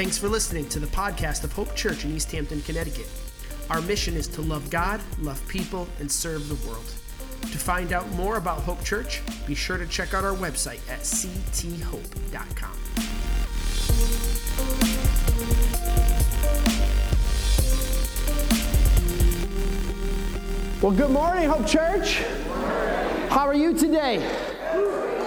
Thanks for listening to the podcast of Hope Church in East Hampton, Connecticut. Our mission is to love God, love people, and serve the world. To find out more about Hope Church, be sure to check out our website at cthope.com. Well, good morning, Hope Church. How are you today?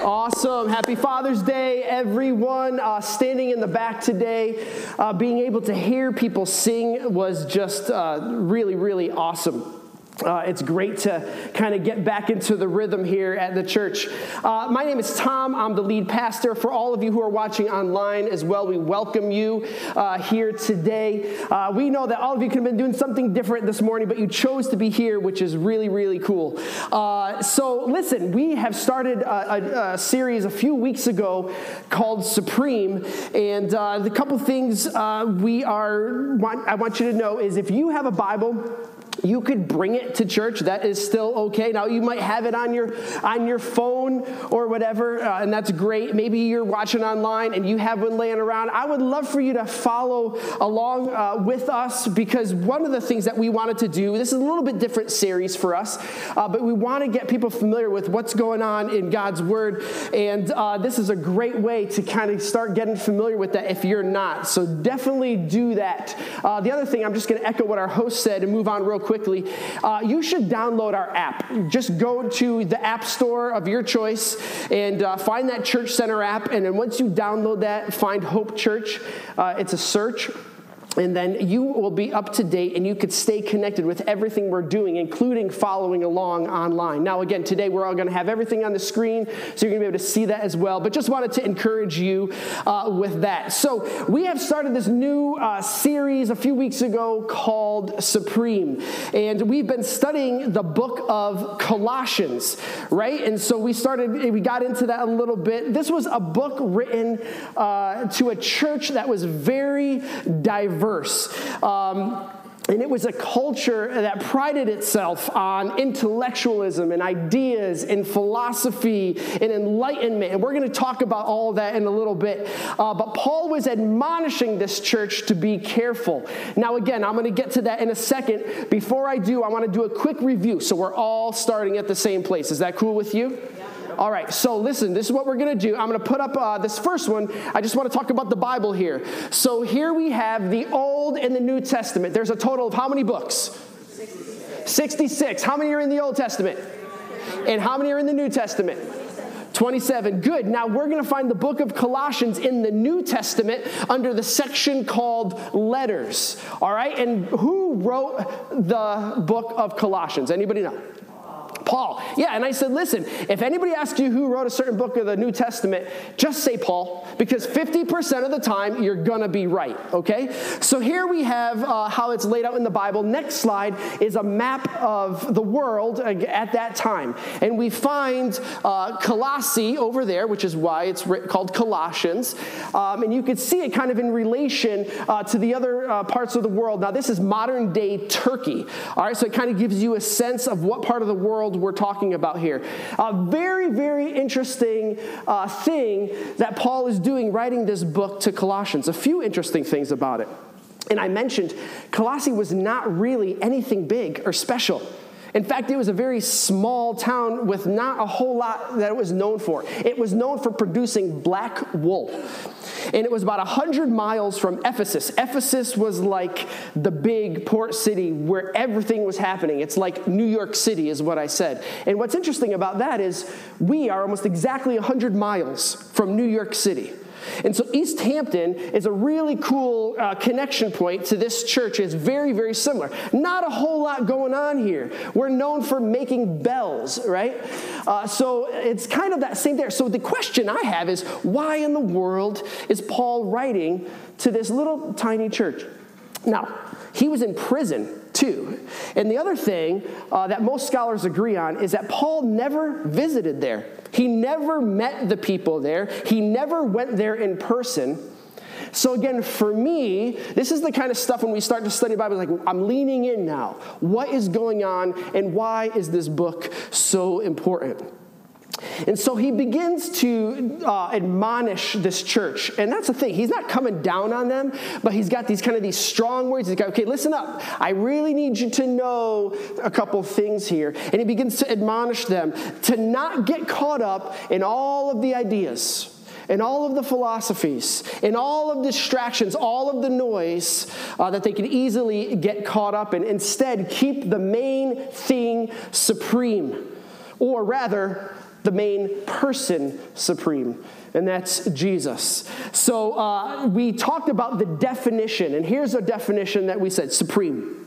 Awesome. Happy Father's Day, everyone. Uh, standing in the back today, uh, being able to hear people sing was just uh, really, really awesome. Uh, it's great to kind of get back into the rhythm here at the church. Uh, my name is Tom. I'm the lead pastor. For all of you who are watching online as well, we welcome you uh, here today. Uh, we know that all of you could have been doing something different this morning, but you chose to be here, which is really, really cool. Uh, so, listen, we have started a, a, a, series a few weeks ago called Supreme, and uh, the couple things we are want, I want you to know is if you have a Bible you could bring it to church. That is still okay. Now you might have it on your on your phone or whatever uh, and that's great. Maybe you're watching online and you have one laying around. I would love for you to follow along uh, with us because one of the things that we wanted to do this is a little bit different series for us uh, but we want to get people familiar with what's going on in god's word. And uh, this is a great way to kind of start getting familiar with that if you're not. So definitely do that. Uh, the other thing i'm just going to echo what our host said and move on real quickly, uh, you should download our app. Just go to the app store of your choice and uh, find that Church Center app. And then once you download that, find Hope Church. Uh, it's a search and then you will be up to date and you could stay connected with everything we're doing, including following along online. Now, again, today we're all going to have everything on the screen, so you're going to be able to see that as well. But just wanted to encourage you uh, with that. So, we have started this new uh, series a few weeks ago called Supreme. And we've been studying the book of Colossians, right? And so we started, we got into that a little bit. This was a book written uh, to a church that was very diverse verse. Um, and it was a culture that prided itself on intellectualism and ideas and philosophy and enlightenment. And we're going to talk about all of that in a little bit. Uh, but Paul was admonishing this church to be careful. Now, again, I'm going to get to that in a second. Before I do, I want to do a quick review. So we're all starting at the same place. Is that cool with you? All right, so listen, this is what we're going to do. I'm going to put up uh, this first one. I just want to talk about the Bible here. So here we have the Old and the New Testament. There's a total of how many books? 66. 66. How many are in the Old Testament? And how many are in the New Testament? 27. Good. Now we're going to find the book of Colossians in the New Testament under the section called letters. All right? And who wrote the book of Colossians? Anybody know? Paul. Yeah, and I said, listen, if anybody asks you who wrote a certain book of the New Testament, just say Paul, because 50% of the time you're gonna be right, okay? So here we have uh, how it's laid out in the Bible. Next slide is a map of the world at that time. And we find uh, Colossae over there, which is why it's called Colossians. Um, and you can see it kind of in relation uh, to the other uh, parts of the world. Now, this is modern day Turkey, all right? So it kind of gives you a sense of what part of the world we're talking about here. A very, very interesting uh, thing that Paul is doing writing this book to Colossians. A few interesting things about it. And I mentioned Colossae was not really anything big or special. In fact, it was a very small town with not a whole lot that it was known for. It was known for producing black wool. And it was about 100 miles from Ephesus. Ephesus was like the big port city where everything was happening. It's like New York City, is what I said. And what's interesting about that is we are almost exactly 100 miles from New York City. And so East Hampton is a really cool uh, connection point to this church. It's very, very similar. Not a whole lot going on here. We're known for making bells, right? Uh, so it's kind of that same there. So the question I have is why in the world is Paul writing to this little tiny church? Now, he was in prison too. And the other thing uh, that most scholars agree on is that Paul never visited there. He never met the people there, he never went there in person. So, again, for me, this is the kind of stuff when we start to study Bible, like I'm leaning in now. What is going on, and why is this book so important? And so he begins to uh, admonish this church. And that's the thing. He's not coming down on them, but he's got these kind of these strong words. He's got, okay, listen up. I really need you to know a couple things here. And he begins to admonish them to not get caught up in all of the ideas and all of the philosophies and all of distractions, all of the noise uh, that they can easily get caught up in. Instead, keep the main thing supreme. Or rather, the main person supreme, and that's Jesus. So uh, we talked about the definition, and here's a definition that we said supreme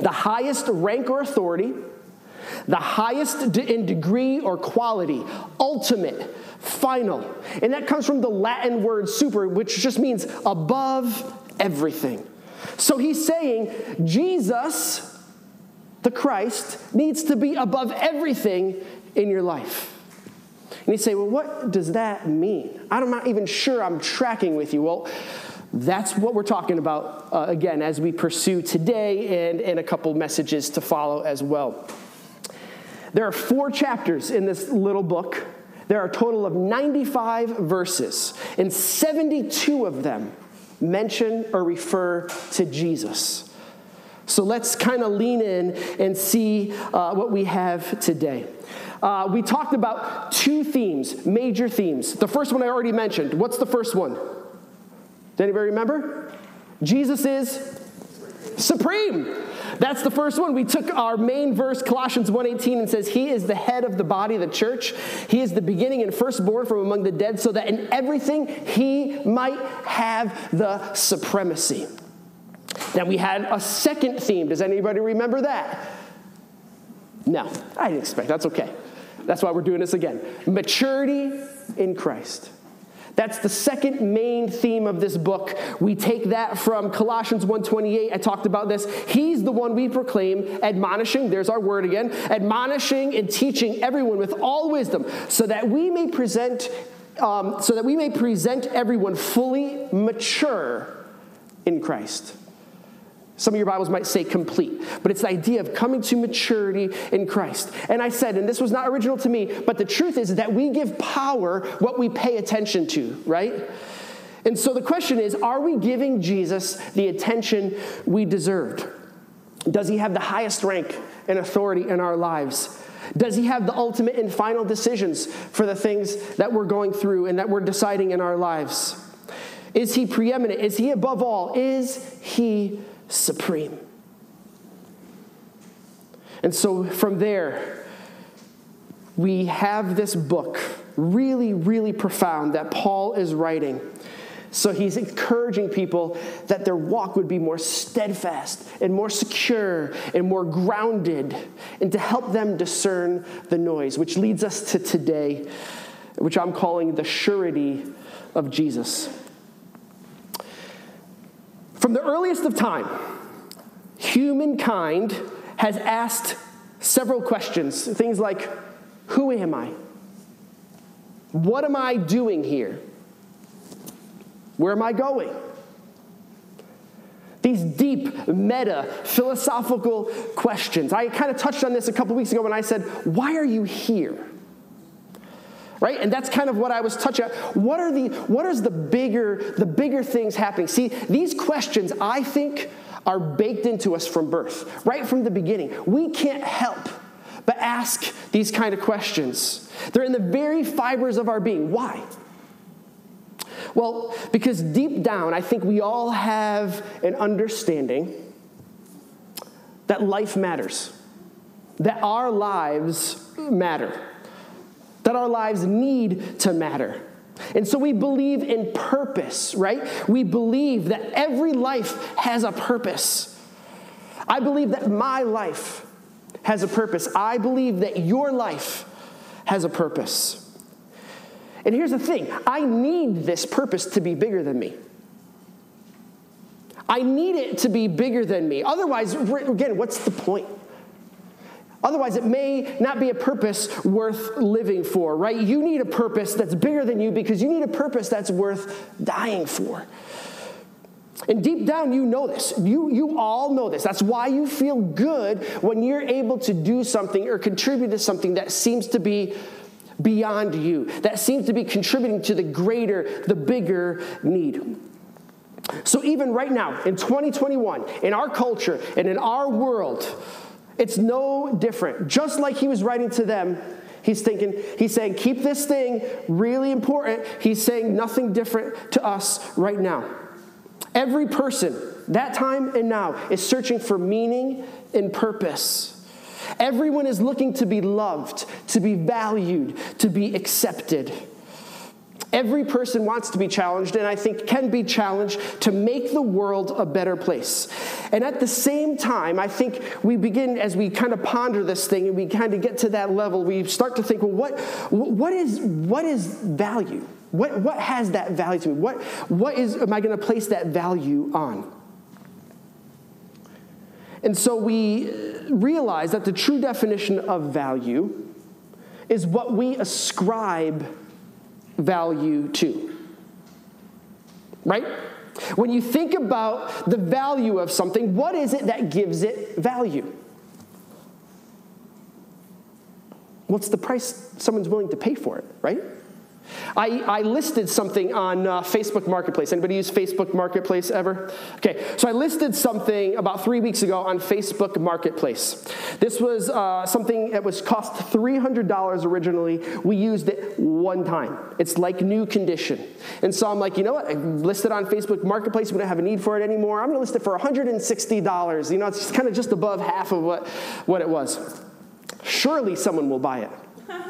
the highest rank or authority, the highest in degree or quality, ultimate, final. And that comes from the Latin word super, which just means above everything. So he's saying Jesus, the Christ, needs to be above everything in your life. And you say, well, what does that mean? I'm not even sure I'm tracking with you. Well, that's what we're talking about uh, again as we pursue today and, and a couple messages to follow as well. There are four chapters in this little book. There are a total of 95 verses, and 72 of them mention or refer to Jesus. So let's kind of lean in and see uh, what we have today. Uh, we talked about two themes, major themes. The first one I already mentioned. What's the first one? Does anybody remember? Jesus is supreme. That's the first one. We took our main verse, Colossians 1:18, and says, He is the head of the body the church. He is the beginning and firstborn from among the dead, so that in everything he might have the supremacy. Then we had a second theme. Does anybody remember that? No, I didn't expect. That's okay. That's why we're doing this again. Maturity in Christ. That's the second main theme of this book. We take that from Colossians 1:28. I talked about this. He's the one we proclaim, admonishing, there's our word again, admonishing and teaching everyone with all wisdom, so that we may present um, so that we may present everyone fully mature in Christ. Some of your Bibles might say complete, but it's the idea of coming to maturity in Christ. And I said, and this was not original to me, but the truth is that we give power what we pay attention to, right? And so the question is are we giving Jesus the attention we deserved? Does he have the highest rank and authority in our lives? Does he have the ultimate and final decisions for the things that we're going through and that we're deciding in our lives? Is he preeminent? Is he above all? Is he supreme. And so from there, we have this book, really, really profound, that Paul is writing. So he's encouraging people that their walk would be more steadfast and more secure and more grounded, and to help them discern the noise, which leads us to today, which I'm calling the surety of Jesus. From the earliest of time, humankind has asked several questions. Things like, Who am I? What am I doing here? Where am I going? These deep, meta, philosophical questions. I kind of touched on this a couple weeks ago when I said, Why are you here? Right? And that's kind of what i was touching on. What are the what is the bigger the bigger things happening? See these questions i think are baked into us from birth right from the beginning. We can't help but ask these kind of questions. They're in the very fibers of our being. Why? Well because deep down i think we all have an understanding that life matters that our lives matter that our lives need to matter. And so we believe in purpose, right? We believe that every life has a purpose. I believe that my life has a purpose. I believe that your life has a purpose. And here's the thing I need this purpose to be bigger than me. I need it to be bigger than me. Otherwise, again, what's the point? Otherwise, it may not be a purpose worth living for, right? You need a purpose that's bigger than you because you need a purpose that's worth dying for. And deep down, you know this. You, you all know this. That's why you feel good when you're able to do something or contribute to something that seems to be beyond you that seems to be contributing to the greater, the bigger need. So, even right now, in 2021, in our culture and in our world, it's no different. Just like he was writing to them, he's thinking, he's saying, keep this thing really important. He's saying nothing different to us right now. Every person, that time and now, is searching for meaning and purpose. Everyone is looking to be loved, to be valued, to be accepted. Every person wants to be challenged, and I think can be challenged to make the world a better place. And at the same time, I think we begin, as we kind of ponder this thing and we kind of get to that level, we start to think, well, what, what, is, what is value? What, what has that value to me? What, what is, am I going to place that value on? And so we realize that the true definition of value is what we ascribe value to. Right? When you think about the value of something, what is it that gives it value? What's the price someone's willing to pay for it, right? I, I listed something on uh, Facebook Marketplace. Anybody use Facebook Marketplace ever? Okay, so I listed something about three weeks ago on Facebook Marketplace. This was uh, something that was cost $300 originally. We used it one time. It's like new condition. And so I'm like, you know what? I listed on Facebook Marketplace. We don't have a need for it anymore. I'm going to list it for $160. You know, it's kind of just above half of what, what it was. Surely someone will buy it.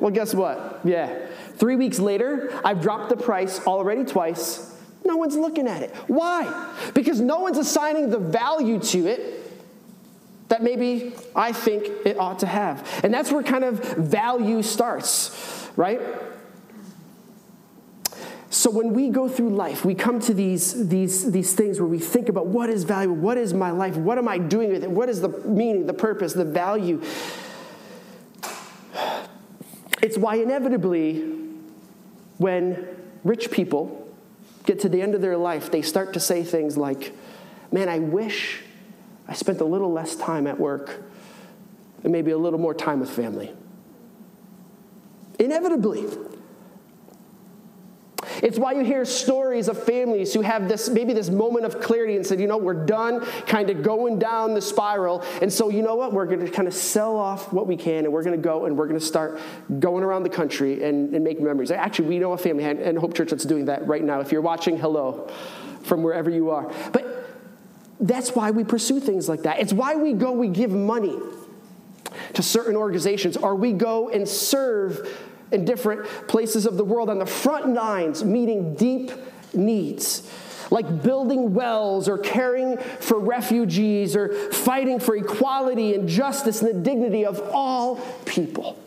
Well, guess what? Yeah. Three weeks later, I've dropped the price already twice. No one's looking at it. Why? Because no one's assigning the value to it that maybe I think it ought to have. And that's where kind of value starts, right? So when we go through life, we come to these, these, these things where we think about what is value, what is my life, what am I doing with it, what is the meaning, the purpose, the value. It's why inevitably when rich people get to the end of their life, they start to say things like, Man, I wish I spent a little less time at work and maybe a little more time with family. Inevitably, it's why you hear stories of families who have this maybe this moment of clarity and said, you know, we're done kind of going down the spiral. And so, you know what? We're going to kind of sell off what we can and we're going to go and we're going to start going around the country and, and make memories. Actually, we know a family and Hope Church that's doing that right now. If you're watching, hello from wherever you are. But that's why we pursue things like that. It's why we go, we give money to certain organizations, or we go and serve in different places of the world on the front lines, meeting deep needs like building wells or caring for refugees or fighting for equality and justice and the dignity of all people.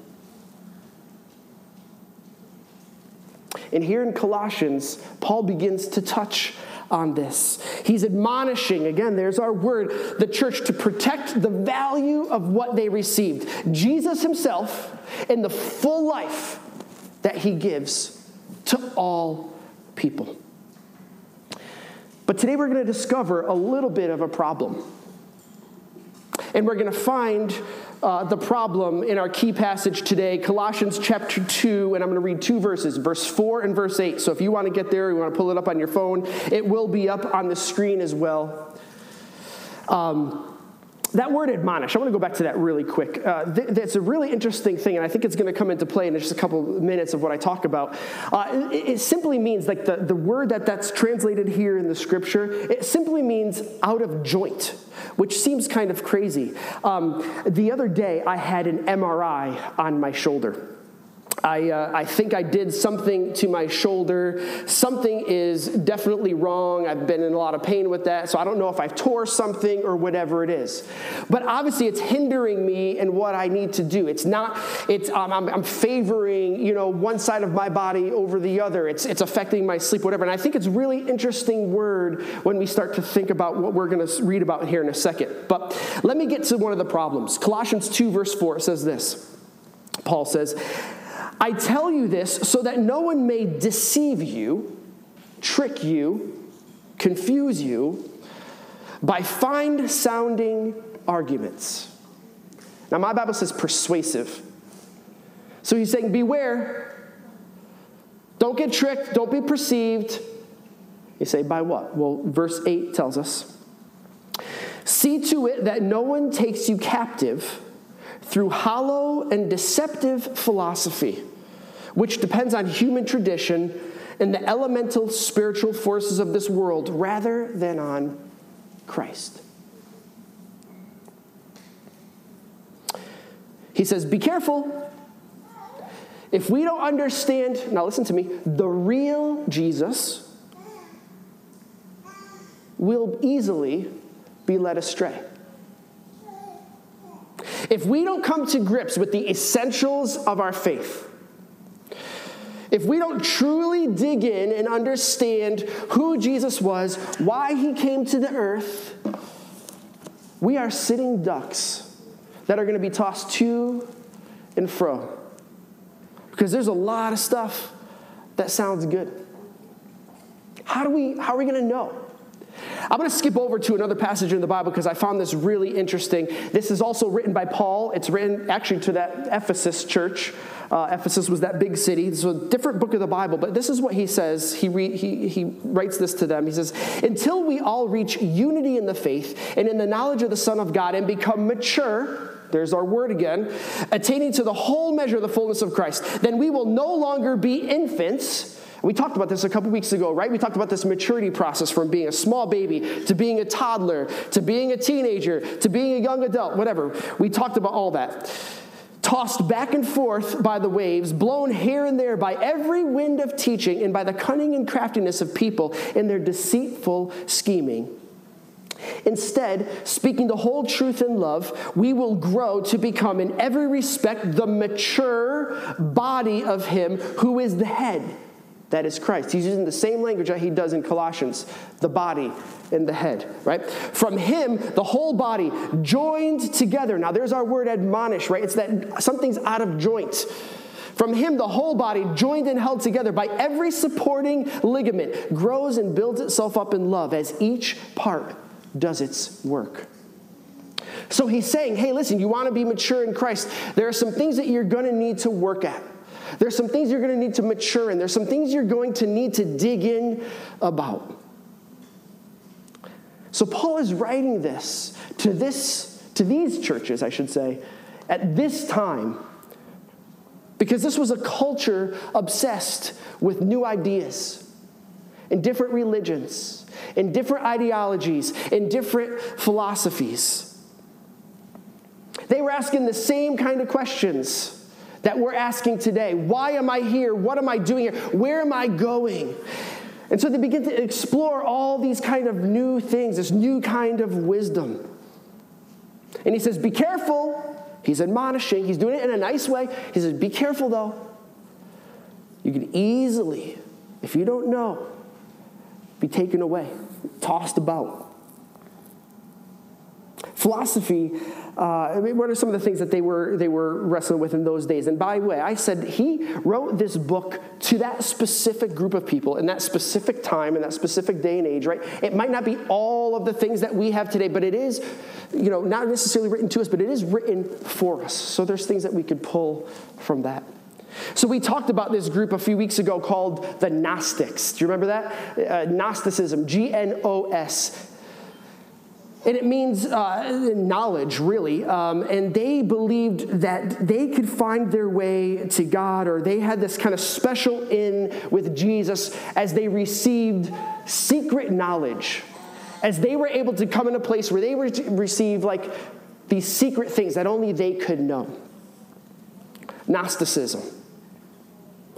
And here in Colossians, Paul begins to touch on this. He's admonishing, again, there's our word, the church to protect the value of what they received. Jesus himself, in the full life that he gives to all people. But today we're going to discover a little bit of a problem. And we're going to find uh, the problem in our key passage today, Colossians chapter 2, and I'm going to read two verses, verse 4 and verse 8. So if you want to get there, you want to pull it up on your phone, it will be up on the screen as well. Um, that word admonish, I want to go back to that really quick. Uh, th- that's a really interesting thing, and I think it's going to come into play in just a couple minutes of what I talk about. Uh, it, it, simply means, like the, the word that that's translated here in the scripture, it simply means out of joint, which seems kind of crazy. Um, the other day, I had an MRI on my shoulder. I, uh, I think I did something to my shoulder. Something is definitely wrong. I've been in a lot of pain with that, so I don't know if I've tore something or whatever it is. But obviously, it's hindering me in what I need to do. It's not. It's um, I'm, I'm, favoring you know one side of my body over the other. It's it's affecting my sleep, whatever. And I think it's really interesting word when we start to think about what we're going to read about here in a second. But let me get to one of the problems. Colossians two verse four says this. Paul says. I tell you this so that no one may deceive you, trick you, confuse you by fine sounding arguments. Now, my Bible says persuasive. So he's saying, Beware. Don't get tricked. Don't be perceived. You say, By what? Well, verse 8 tells us See to it that no one takes you captive through hollow and deceptive philosophy, which depends on human tradition and the elemental spiritual forces of this world rather than on Christ. He says, Be careful. If we don't understand, now listen to me, the real Jesus will easily be led astray. If we don't come to grips with the essentials of our faith, if we don't truly dig in and understand who Jesus was, why he came to the earth, we are sitting ducks that are going to be tossed to and fro. Because there's a lot of stuff that sounds good. How, do we, how are we going to know? I'm going to skip over to another passage in the Bible because I found this really interesting. This is also written by Paul. It's written actually to that Ephesus church. Uh, Ephesus was that big city. It's a different book of the Bible, but this is what he says. He, re, he, he writes this to them. He says, Until we all reach unity in the faith and in the knowledge of the Son of God and become mature, there's our word again, attaining to the whole measure of the fullness of Christ, then we will no longer be infants. We talked about this a couple weeks ago, right? We talked about this maturity process from being a small baby to being a toddler to being a teenager to being a young adult, whatever. We talked about all that. Tossed back and forth by the waves, blown here and there by every wind of teaching, and by the cunning and craftiness of people in their deceitful scheming. Instead, speaking the whole truth in love, we will grow to become, in every respect, the mature body of Him who is the head. That is Christ. He's using the same language that he does in Colossians the body and the head, right? From him, the whole body joined together. Now, there's our word admonish, right? It's that something's out of joint. From him, the whole body, joined and held together by every supporting ligament, grows and builds itself up in love as each part does its work. So he's saying, hey, listen, you want to be mature in Christ. There are some things that you're going to need to work at. There's some things you're going to need to mature in. There's some things you're going to need to dig in about. So Paul is writing this to this to these churches, I should say, at this time because this was a culture obsessed with new ideas and different religions and different ideologies and different philosophies. They were asking the same kind of questions that we're asking today. Why am I here? What am I doing here? Where am I going? And so they begin to explore all these kind of new things, this new kind of wisdom. And he says, Be careful. He's admonishing, he's doing it in a nice way. He says, Be careful though. You can easily, if you don't know, be taken away, tossed about. Philosophy uh, I mean, what are some of the things that they were, they were wrestling with in those days? And by the way, I said he wrote this book to that specific group of people in that specific time, in that specific day and age, right? It might not be all of the things that we have today, but it is, you know, not necessarily written to us, but it is written for us. So there's things that we could pull from that. So, we talked about this group a few weeks ago called the Gnostics. Do you remember that? Uh, Gnosticism, G N O S and it means uh, knowledge, really. Um, and they believed that they could find their way to God, or they had this kind of special in with Jesus as they received secret knowledge, as they were able to come in a place where they were to receive like these secret things that only they could know. Gnosticism.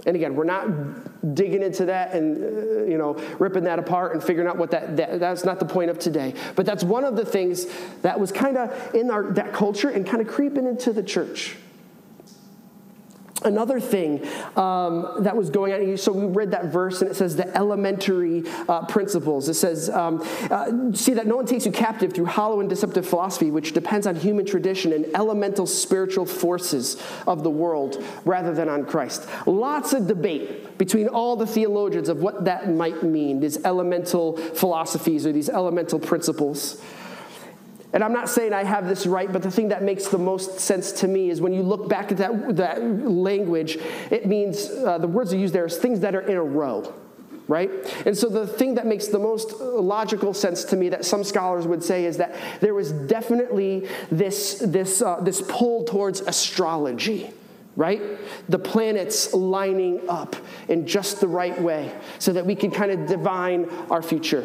And again, we're not digging into that and uh, you know ripping that apart and figuring out what that, that, that's not the point of today. But that's one of the things that was kind of in our that culture and kind of creeping into the church. Another thing um, that was going on, so we read that verse and it says the elementary uh, principles. It says, um, uh, see that no one takes you captive through hollow and deceptive philosophy, which depends on human tradition and elemental spiritual forces of the world rather than on Christ. Lots of debate between all the theologians of what that might mean, these elemental philosophies or these elemental principles. And I'm not saying I have this right, but the thing that makes the most sense to me is when you look back at that, that language, it means uh, the words are used there is things that are in a row, right? And so the thing that makes the most logical sense to me that some scholars would say is that there was definitely this, this, uh, this pull towards astrology right? The planets lining up in just the right way so that we can kind of divine our future.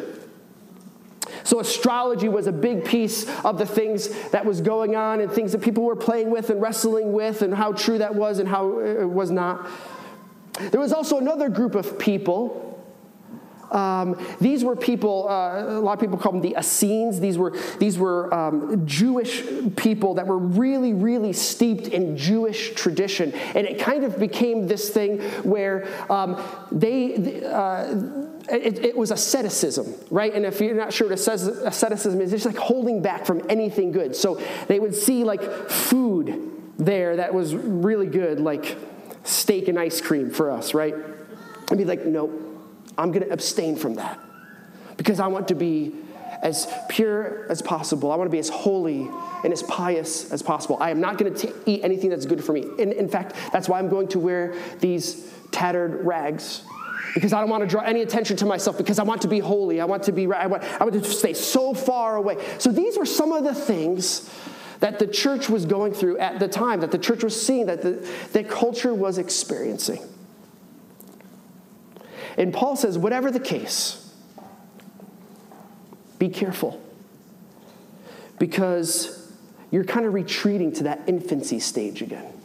So, astrology was a big piece of the things that was going on and things that people were playing with and wrestling with, and how true that was and how it was not. There was also another group of people. Um, these were people, uh, a lot of people call them the Essenes. These were, these were um, Jewish people that were really, really steeped in Jewish tradition. And it kind of became this thing where um, they, uh, it, it, was asceticism, right? And if you're not sure what asceticism is, it's just like holding back from anything good. So they would see like food there that was really good, like steak and ice cream for us, right? And be like, no, I'm going to abstain from that because I want to be as pure as possible. I want to be as holy and as pious as possible. I am not going to eat anything that's good for me. In, in fact, that's why I'm going to wear these tattered rags because I don't want to draw any attention to myself, because I want to be holy. I want to be, I want, I want to stay so far away. So these were some of the things that the church was going through at the time, that the church was seeing, that the that culture was experiencing. And Paul says, whatever the case, be careful. Because you're kind of retreating to that infancy stage again.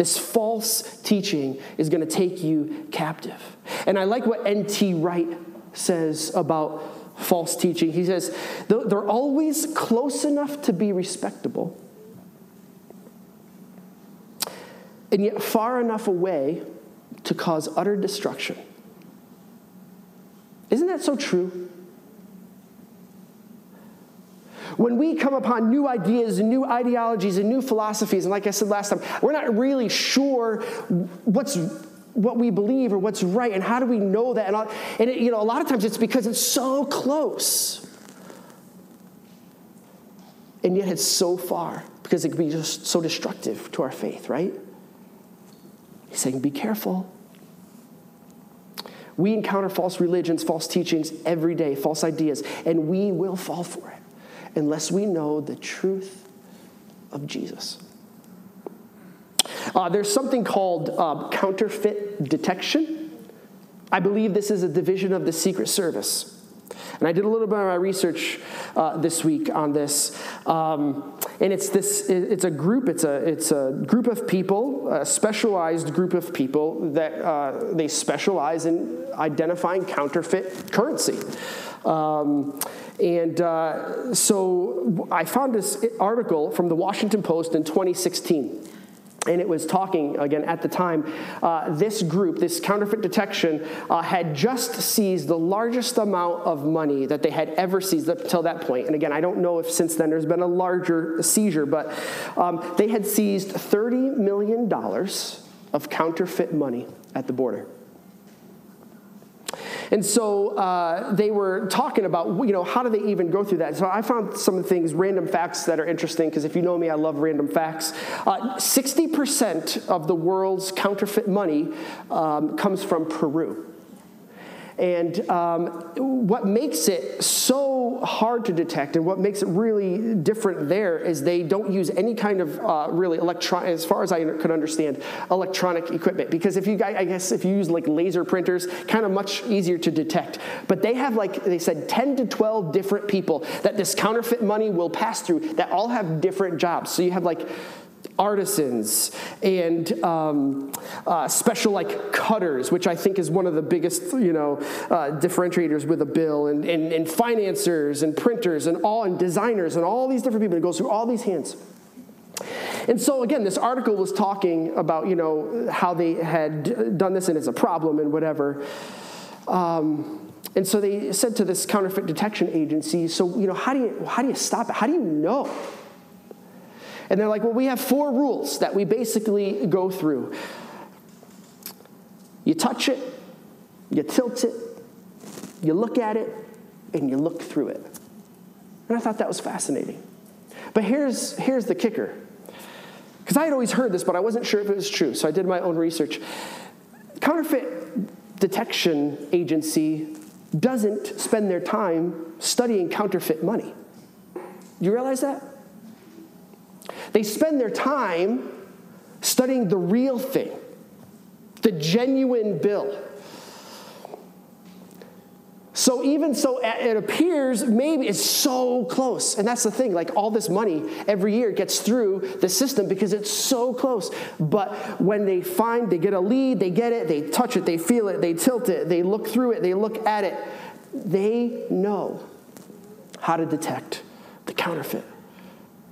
This false teaching is going to take you captive. And I like what N.T. Wright says about false teaching. He says, they're always close enough to be respectable, and yet far enough away to cause utter destruction. Isn't that so true? When we come upon new ideas and new ideologies and new philosophies, and like I said last time, we're not really sure what's what we believe or what's right and how do we know that and, all, and it, you know a lot of times it's because it's so close. And yet it's so far because it can be just so destructive to our faith right? He's saying be careful. We encounter false religions false teachings every day false ideas and we will fall for it unless we know the truth of Jesus. Uh, there's something called uh, counterfeit detection. I believe this is a division of the Secret Service. And I did a little bit of my research uh, this week on this. Um, and it's this it's a group it's a it's a group of people a specialized group of people that uh, they specialize in identifying counterfeit currency um, and uh, so I found this article from the Washington Post in 2016 and it was talking again at the time uh, this group this counterfeit detection uh, had just seized the largest amount of money that they had ever seized up until that point. and again i don't know if since then there's been a larger seizure but um, they had seized $30 million of counterfeit money at the border and so uh, they were talking about, you know, how do they even go through that? So I found some things, random facts that are interesting, because if you know me, I love random facts. Uh, 60% of the world's counterfeit money um, comes from Peru. And um, what makes it so hard to detect and what makes it really different there is they don't use any kind of uh, really electronic, as far as I could understand, electronic equipment. Because if you, I guess, if you use like laser printers, kind of much easier to detect. But they have like, they said 10 to 12 different people that this counterfeit money will pass through that all have different jobs. So you have like artisans and um, uh, special like cutters, which I think is one of the biggest you know uh, differentiators with a bill, and, and, and financiers and printers and all and designers and all these different people. It goes through all these hands. And so again, this article was talking about you know how they had done this and it's a problem and whatever. Um, and so they said to this counterfeit detection agency, so you know how do you how do you stop it? How do you know? And they're like, well, we have four rules that we basically go through. You touch it, you tilt it, you look at it, and you look through it. And I thought that was fascinating. But here's, here's the kicker. Because I had always heard this, but I wasn't sure if it was true, so I did my own research. Counterfeit detection agency doesn't spend their time studying counterfeit money. Do you realize that? They spend their time studying the real thing, the genuine bill. So even so, it appears maybe it's so close. And that's the thing, like all this money every year gets through the system because it's so close. But when they find, they get a lead, they get it, they touch it, they feel it, they tilt it, they look through it, they look at it, they know how to detect the counterfeit.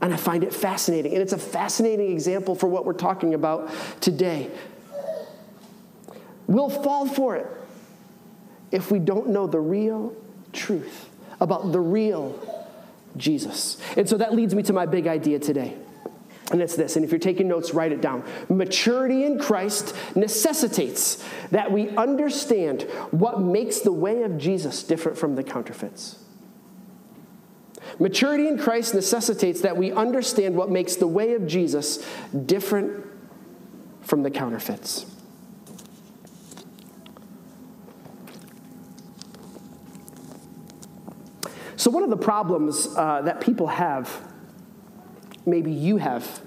And I find it fascinating. And it's a fascinating example for what we're talking about today. We'll fall for it if we don't know the real truth about the real Jesus. And so that leads me to my big idea today. And it's this, and if you're taking notes, write it down. Maturity in Christ necessitates that we understand what makes the way of Jesus different from the counterfeits. Maturity in Christ necessitates that we understand what makes the way of Jesus different from the counterfeits. So, one of the problems uh, that people have, maybe you have,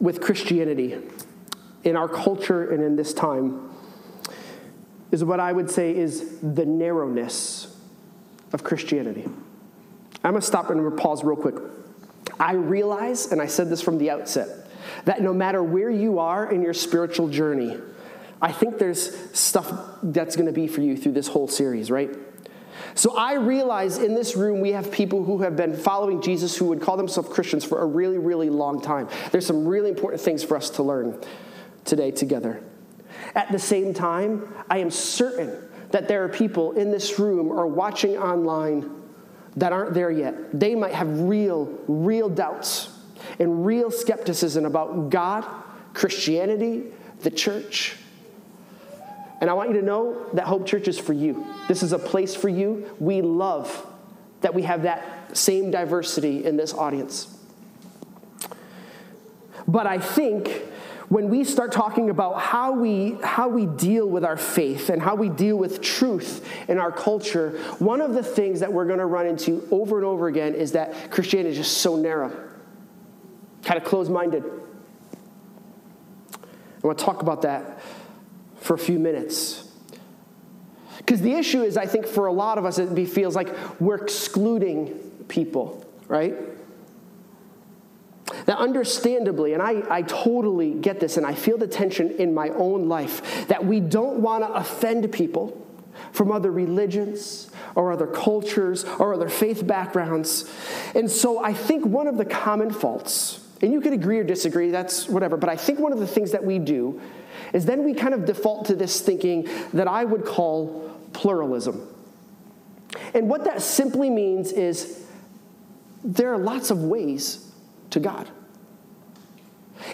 with Christianity in our culture and in this time is what I would say is the narrowness of Christianity. I'm going to stop and pause real quick. I realize, and I said this from the outset, that no matter where you are in your spiritual journey, I think there's stuff that's going to be for you through this whole series, right? So I realize in this room we have people who have been following Jesus who would call themselves Christians for a really, really long time. There's some really important things for us to learn today together. At the same time, I am certain that there are people in this room or watching online that aren't there yet. They might have real, real doubts and real skepticism about God, Christianity, the church. And I want you to know that Hope Church is for you. This is a place for you. We love that we have that same diversity in this audience. But I think when we start talking about how we, how we deal with our faith and how we deal with truth in our culture, one of the things that we're going to run into over and over again is that Christianity is just so narrow, kind of closed minded. I want to talk about that for a few minutes. Because the issue is, I think for a lot of us, it feels like we're excluding people, right? Now, understandably, and I, I totally get this, and I feel the tension in my own life that we don't want to offend people from other religions or other cultures or other faith backgrounds. And so I think one of the common faults, and you can agree or disagree, that's whatever, but I think one of the things that we do is then we kind of default to this thinking that I would call pluralism. And what that simply means is there are lots of ways to God.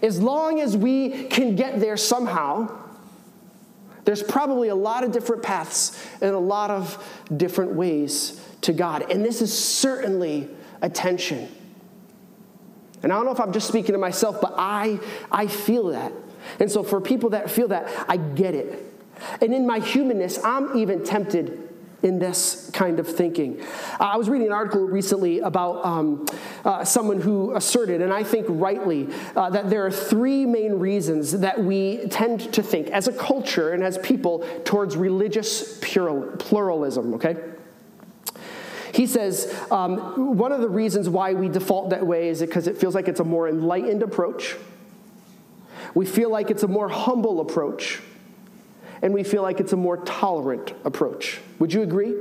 As long as we can get there somehow, there's probably a lot of different paths and a lot of different ways to God. And this is certainly a tension. And I don't know if I'm just speaking to myself, but I, I feel that. And so, for people that feel that, I get it. And in my humanness, I'm even tempted in this kind of thinking. Uh, I was reading an article recently about um, uh, someone who asserted, and I think rightly, uh, that there are three main reasons that we tend to think as a culture and as people towards religious pluralism, okay? He says um, one of the reasons why we default that way is because it feels like it's a more enlightened approach. We feel like it's a more humble approach, and we feel like it's a more tolerant approach. Would you agree?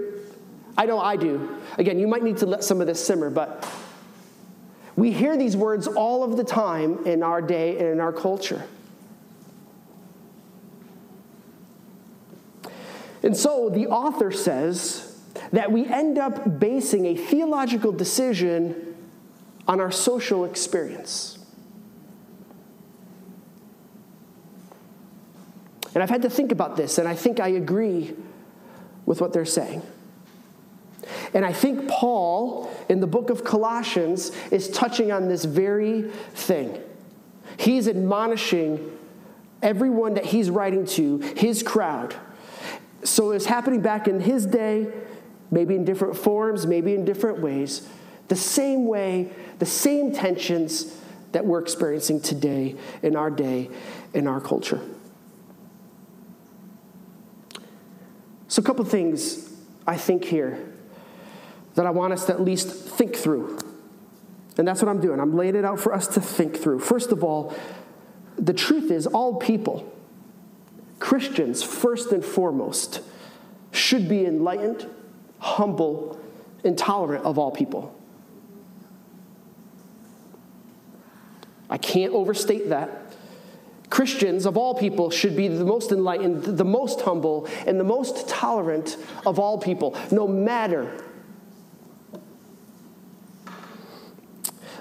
I know I do. Again, you might need to let some of this simmer, but we hear these words all of the time in our day and in our culture. And so the author says that we end up basing a theological decision on our social experience. And I've had to think about this, and I think I agree with what they're saying. And I think Paul, in the book of Colossians, is touching on this very thing. He's admonishing everyone that he's writing to, his crowd. So it's happening back in his day, maybe in different forms, maybe in different ways, the same way, the same tensions that we're experiencing today in our day, in our culture. So, a couple things I think here that I want us to at least think through. And that's what I'm doing. I'm laying it out for us to think through. First of all, the truth is, all people, Christians first and foremost, should be enlightened, humble, and tolerant of all people. I can't overstate that. Christians of all people should be the most enlightened, the most humble, and the most tolerant of all people, no matter.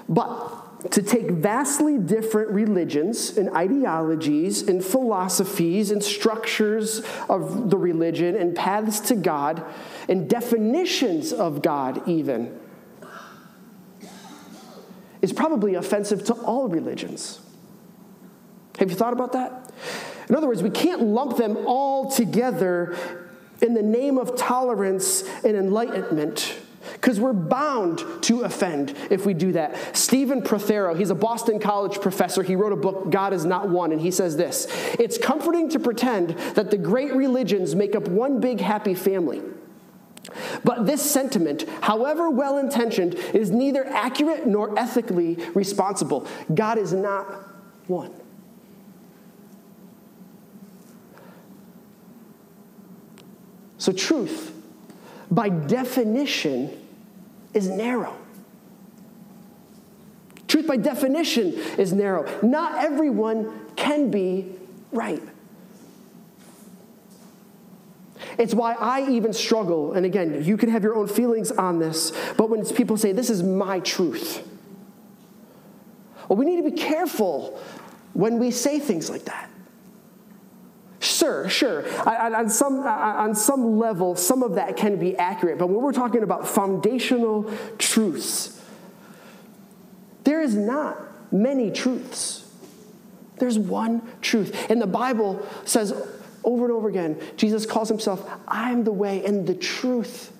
But to take vastly different religions and ideologies and philosophies and structures of the religion and paths to God and definitions of God, even, is probably offensive to all religions. Have you thought about that? In other words, we can't lump them all together in the name of tolerance and enlightenment because we're bound to offend if we do that. Stephen Prothero, he's a Boston College professor. He wrote a book, God is Not One, and he says this It's comforting to pretend that the great religions make up one big happy family. But this sentiment, however well intentioned, is neither accurate nor ethically responsible. God is not one. So, truth, by definition, is narrow. Truth, by definition, is narrow. Not everyone can be right. It's why I even struggle, and again, you can have your own feelings on this, but when people say, This is my truth, well, we need to be careful when we say things like that. Sure, sure. On some, on some level, some of that can be accurate. But when we're talking about foundational truths, there is not many truths. There's one truth. And the Bible says over and over again, Jesus calls himself, I am the way and the truth,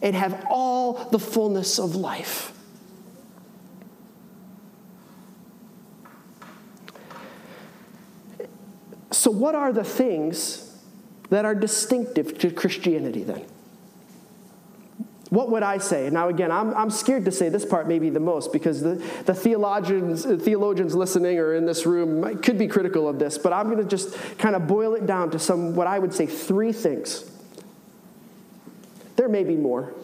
and have all the fullness of life. So, what are the things that are distinctive to Christianity then? What would I say? Now, again, I'm, I'm scared to say this part maybe the most because the, the theologians, theologians listening or in this room could be critical of this, but I'm going to just kind of boil it down to some, what I would say, three things. There may be more,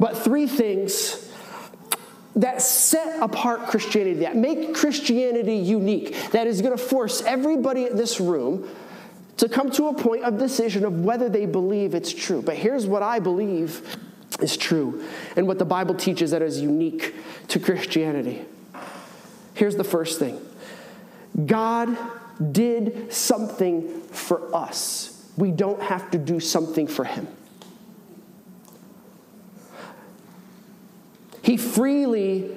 but three things that set apart Christianity, that make Christianity unique, that is going to force everybody in this room to come to a point of decision of whether they believe it's true. But here's what I believe is true and what the Bible teaches that is unique to Christianity. Here's the first thing God did something for us, we don't have to do something for Him. He freely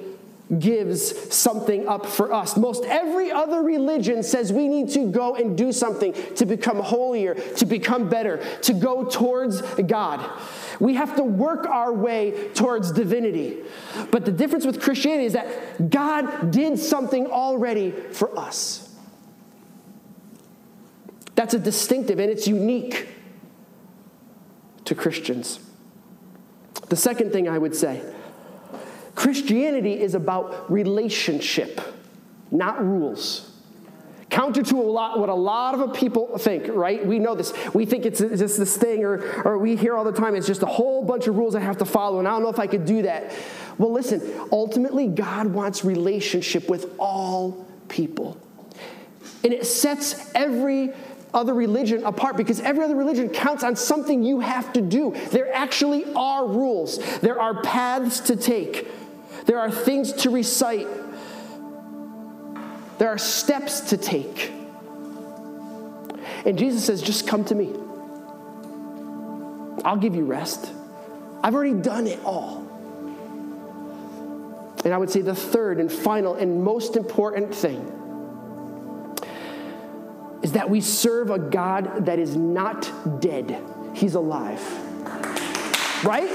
gives something up for us. Most every other religion says we need to go and do something to become holier, to become better, to go towards God. We have to work our way towards divinity. But the difference with Christianity is that God did something already for us. That's a distinctive and it's unique to Christians. The second thing I would say Christianity is about relationship, not rules. Counter to a lot, what a lot of people think, right? We know this. We think it's just this thing, or, or we hear all the time, it's just a whole bunch of rules I have to follow, and I don't know if I could do that. Well, listen, ultimately, God wants relationship with all people. And it sets every other religion apart because every other religion counts on something you have to do. There actually are rules, there are paths to take. There are things to recite, there are steps to take. And Jesus says, just come to me. I'll give you rest. I've already done it all. And I would say the third and final and most important thing is that we serve a God that is not dead, He's alive. Right?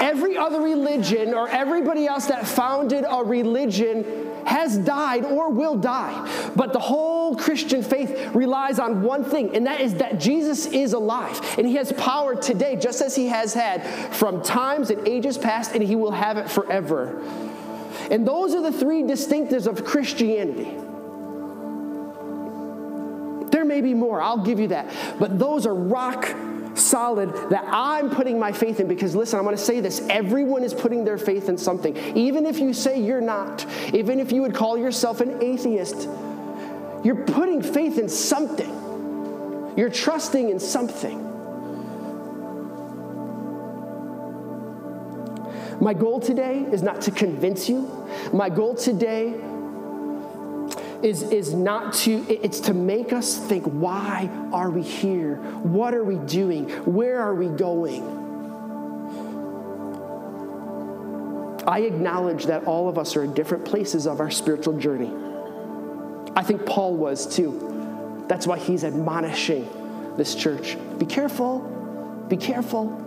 Every other religion or everybody else that founded a religion has died or will die. But the whole Christian faith relies on one thing, and that is that Jesus is alive. And he has power today, just as he has had from times and ages past, and he will have it forever. And those are the three distinctives of Christianity. There may be more, I'll give you that. But those are rock solid that I'm putting my faith in because listen, I'm going to say this everyone is putting their faith in something. Even if you say you're not, even if you would call yourself an atheist, you're putting faith in something. You're trusting in something. My goal today is not to convince you. My goal today is, is not to, it's to make us think, why are we here? What are we doing? Where are we going? I acknowledge that all of us are in different places of our spiritual journey. I think Paul was too. That's why he's admonishing this church. Be careful, be careful.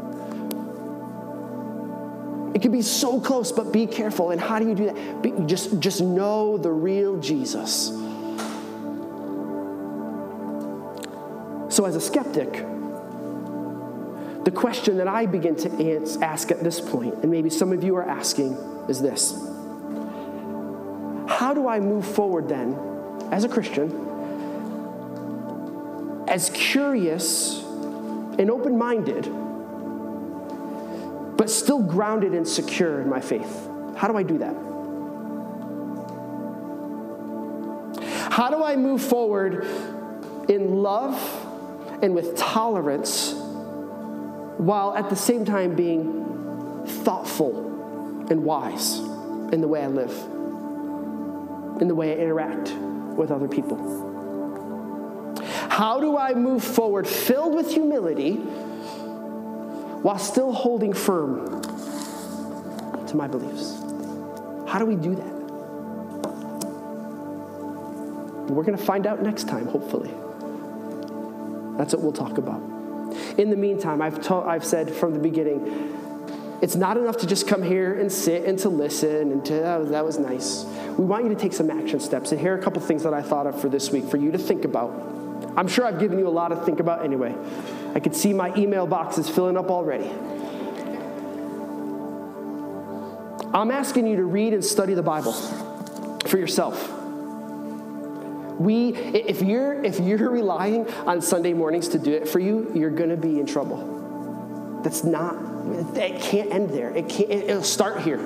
It can be so close, but be careful. And how do you do that? Be, just, just know the real Jesus. So, as a skeptic, the question that I begin to ask at this point, and maybe some of you are asking, is this How do I move forward then, as a Christian, as curious and open minded? But still grounded and secure in my faith. How do I do that? How do I move forward in love and with tolerance while at the same time being thoughtful and wise in the way I live, in the way I interact with other people? How do I move forward filled with humility? While still holding firm to my beliefs. How do we do that? We're going to find out next time, hopefully. That's what we'll talk about. In the meantime, I've, ta- I've said from the beginning, it's not enough to just come here and sit and to listen and to, oh, that was nice. We want you to take some action steps. And here are a couple things that I thought of for this week for you to think about. I'm sure I've given you a lot to think about anyway. I could see my email boxes filling up already. I'm asking you to read and study the Bible for yourself. We, if you're if you're relying on Sunday mornings to do it for you, you're going to be in trouble. That's not. It can't end there. It can't. It'll start here.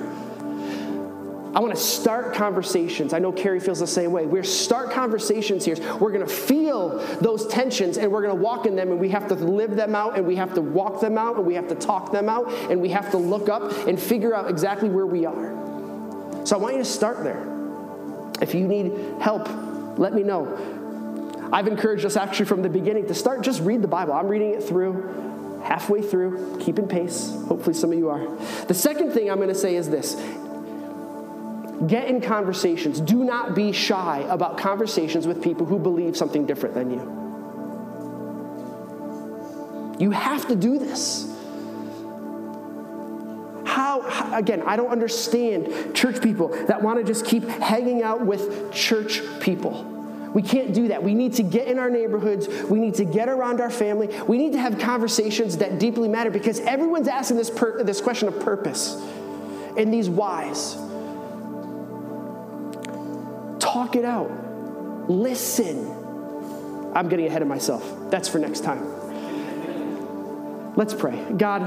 I want to start conversations. I know Carrie feels the same way. We're start conversations here. We're going to feel those tensions and we're going to walk in them and we have to live them out and we have to walk them out and we have to talk them out and we have to look up and figure out exactly where we are. So I want you to start there. If you need help, let me know. I've encouraged us actually from the beginning to start just read the Bible. I'm reading it through halfway through, keeping pace. Hopefully, some of you are. The second thing I'm going to say is this Get in conversations. Do not be shy about conversations with people who believe something different than you. You have to do this. How, again, I don't understand church people that want to just keep hanging out with church people. We can't do that. We need to get in our neighborhoods. We need to get around our family. We need to have conversations that deeply matter because everyone's asking this, per, this question of purpose and these whys. Talk it out. Listen. I'm getting ahead of myself. That's for next time. Let's pray. God,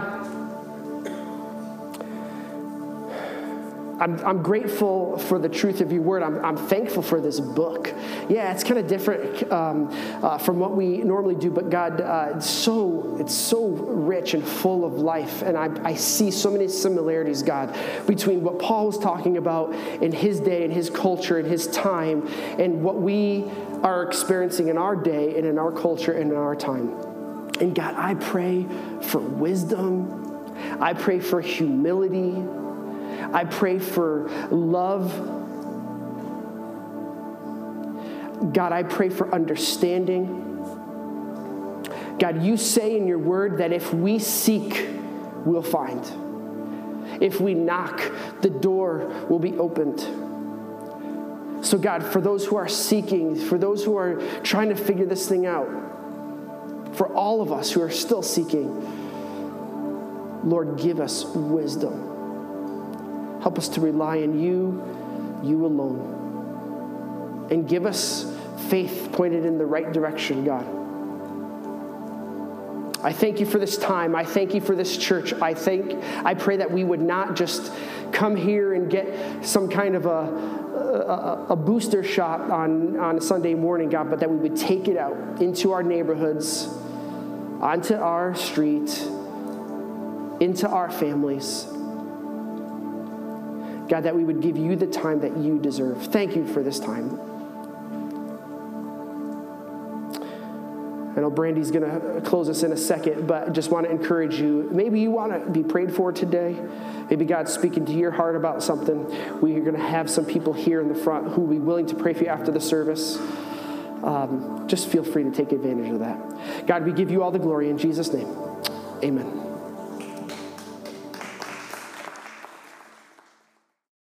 I'm, I'm grateful for the truth of your word. I'm, I'm thankful for this book. Yeah, it's kind of different um, uh, from what we normally do, but God, uh, it's so it's so rich and full of life, and I, I see so many similarities, God, between what Paul was talking about in his day and his culture and his time, and what we are experiencing in our day and in our culture and in our time. And God, I pray for wisdom. I pray for humility. I pray for love. God, I pray for understanding. God, you say in your word that if we seek, we'll find. If we knock, the door will be opened. So, God, for those who are seeking, for those who are trying to figure this thing out, for all of us who are still seeking, Lord, give us wisdom. Help us to rely on you, you alone. And give us faith pointed in the right direction, God. I thank you for this time. I thank you for this church. I thank I pray that we would not just come here and get some kind of a, a, a, booster shot on, on a Sunday morning, God, but that we would take it out into our neighborhoods, onto our street, into our families. God, that we would give you the time that you deserve. Thank you for this time. I know Brandy's going to close us in a second, but just want to encourage you. Maybe you want to be prayed for today. Maybe God's speaking to your heart about something. We are going to have some people here in the front who will be willing to pray for you after the service. Um, just feel free to take advantage of that. God, we give you all the glory in Jesus' name. Amen.